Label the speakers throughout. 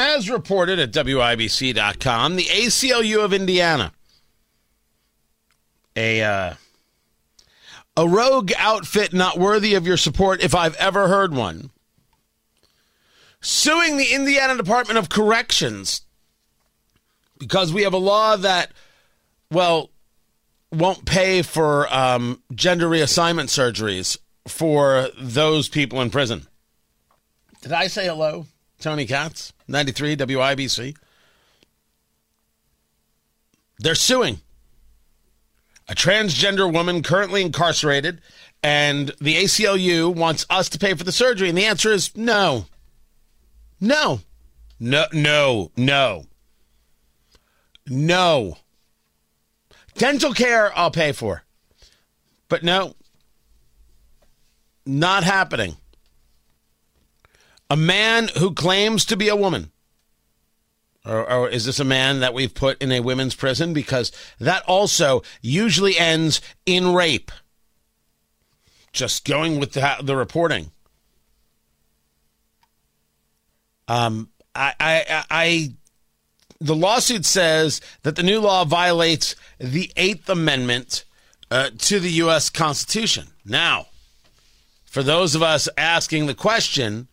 Speaker 1: As reported at WIBC.com, the ACLU of Indiana, a uh, a rogue outfit not worthy of your support if I've ever heard one, suing the Indiana Department of Corrections because we have a law that, well, won't pay for um, gender reassignment surgeries for those people in prison. Did I say hello? Tony Katz, 93 WIBC. They're suing a transgender woman currently incarcerated, and the ACLU wants us to pay for the surgery. And the answer is no. No. No, no, no. No. Dental care, I'll pay for. But no, not happening. A man who claims to be a woman. Or, or, is this a man that we've put in a women's prison? Because that also usually ends in rape. Just going with the, the reporting. Um, I, I, I, the lawsuit says that the new law violates the Eighth Amendment uh, to the U.S. Constitution. Now, for those of us asking the question,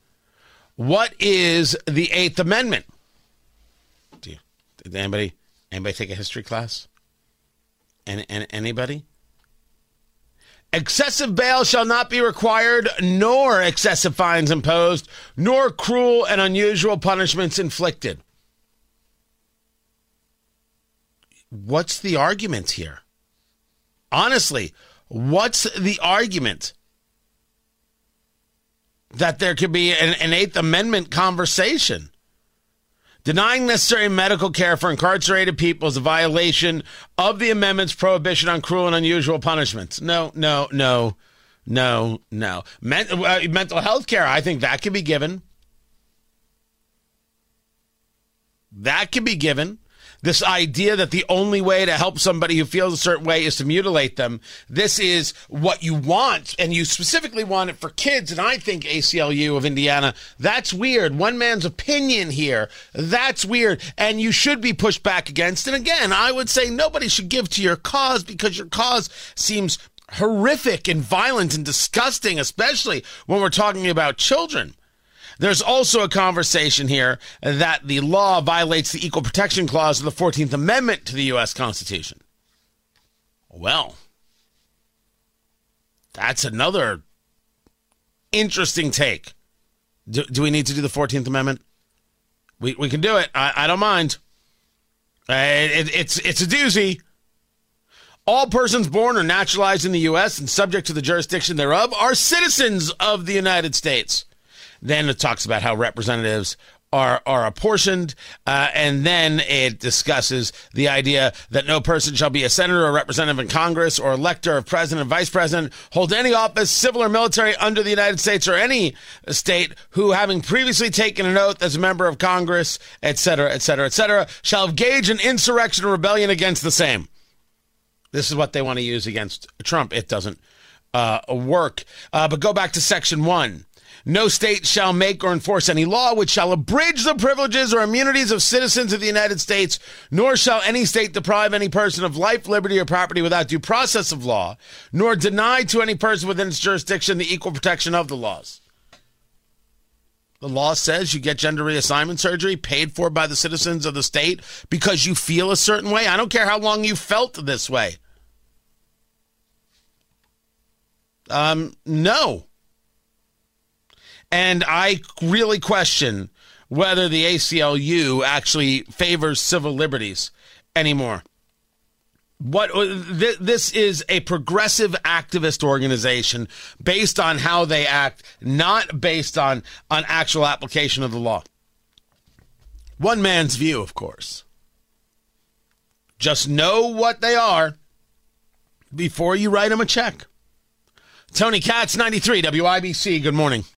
Speaker 1: what is the Eighth Amendment? Do you, did anybody anybody take a history class? And, and anybody? Excessive bail shall not be required, nor excessive fines imposed, nor cruel and unusual punishments inflicted. What's the argument here? Honestly, what's the argument? That there could be an, an Eighth Amendment conversation. Denying necessary medical care for incarcerated people is a violation of the amendment's prohibition on cruel and unusual punishments. No, no, no, no, no. Men- uh, mental health care, I think that could be given. That could be given this idea that the only way to help somebody who feels a certain way is to mutilate them. This is what you want, and you specifically want it for kids. And I think ACLU of Indiana, that's weird. One man's opinion here, that's weird. And you should be pushed back against. And again, I would say nobody should give to your cause because your cause seems horrific and violent and disgusting, especially when we're talking about children. There's also a conversation here that the law violates the Equal Protection Clause of the 14th Amendment to the U.S. Constitution. Well, that's another interesting take. Do, do we need to do the 14th Amendment? We, we can do it. I, I don't mind. Uh, it, it's, it's a doozy. All persons born or naturalized in the U.S. and subject to the jurisdiction thereof are citizens of the United States. Then it talks about how representatives are are apportioned, uh, and then it discusses the idea that no person shall be a senator or representative in Congress or elector of president or vice president, hold any office, civil or military, under the United States or any state who, having previously taken an oath as a member of Congress, etc., etc., etc., shall engage in insurrection or rebellion against the same. This is what they want to use against Trump. It doesn't uh, work. Uh, but go back to section one. No state shall make or enforce any law which shall abridge the privileges or immunities of citizens of the United States, nor shall any state deprive any person of life, liberty, or property without due process of law, nor deny to any person within its jurisdiction the equal protection of the laws. The law says you get gender reassignment surgery paid for by the citizens of the state because you feel a certain way. I don't care how long you felt this way. Um, no. And I really question whether the ACLU actually favors civil liberties anymore. What uh, this is a progressive activist organization based on how they act, not based on on actual application of the law. One man's view, of course. Just know what they are before you write them a check. Tony Katz, 93 WIBC. Good morning.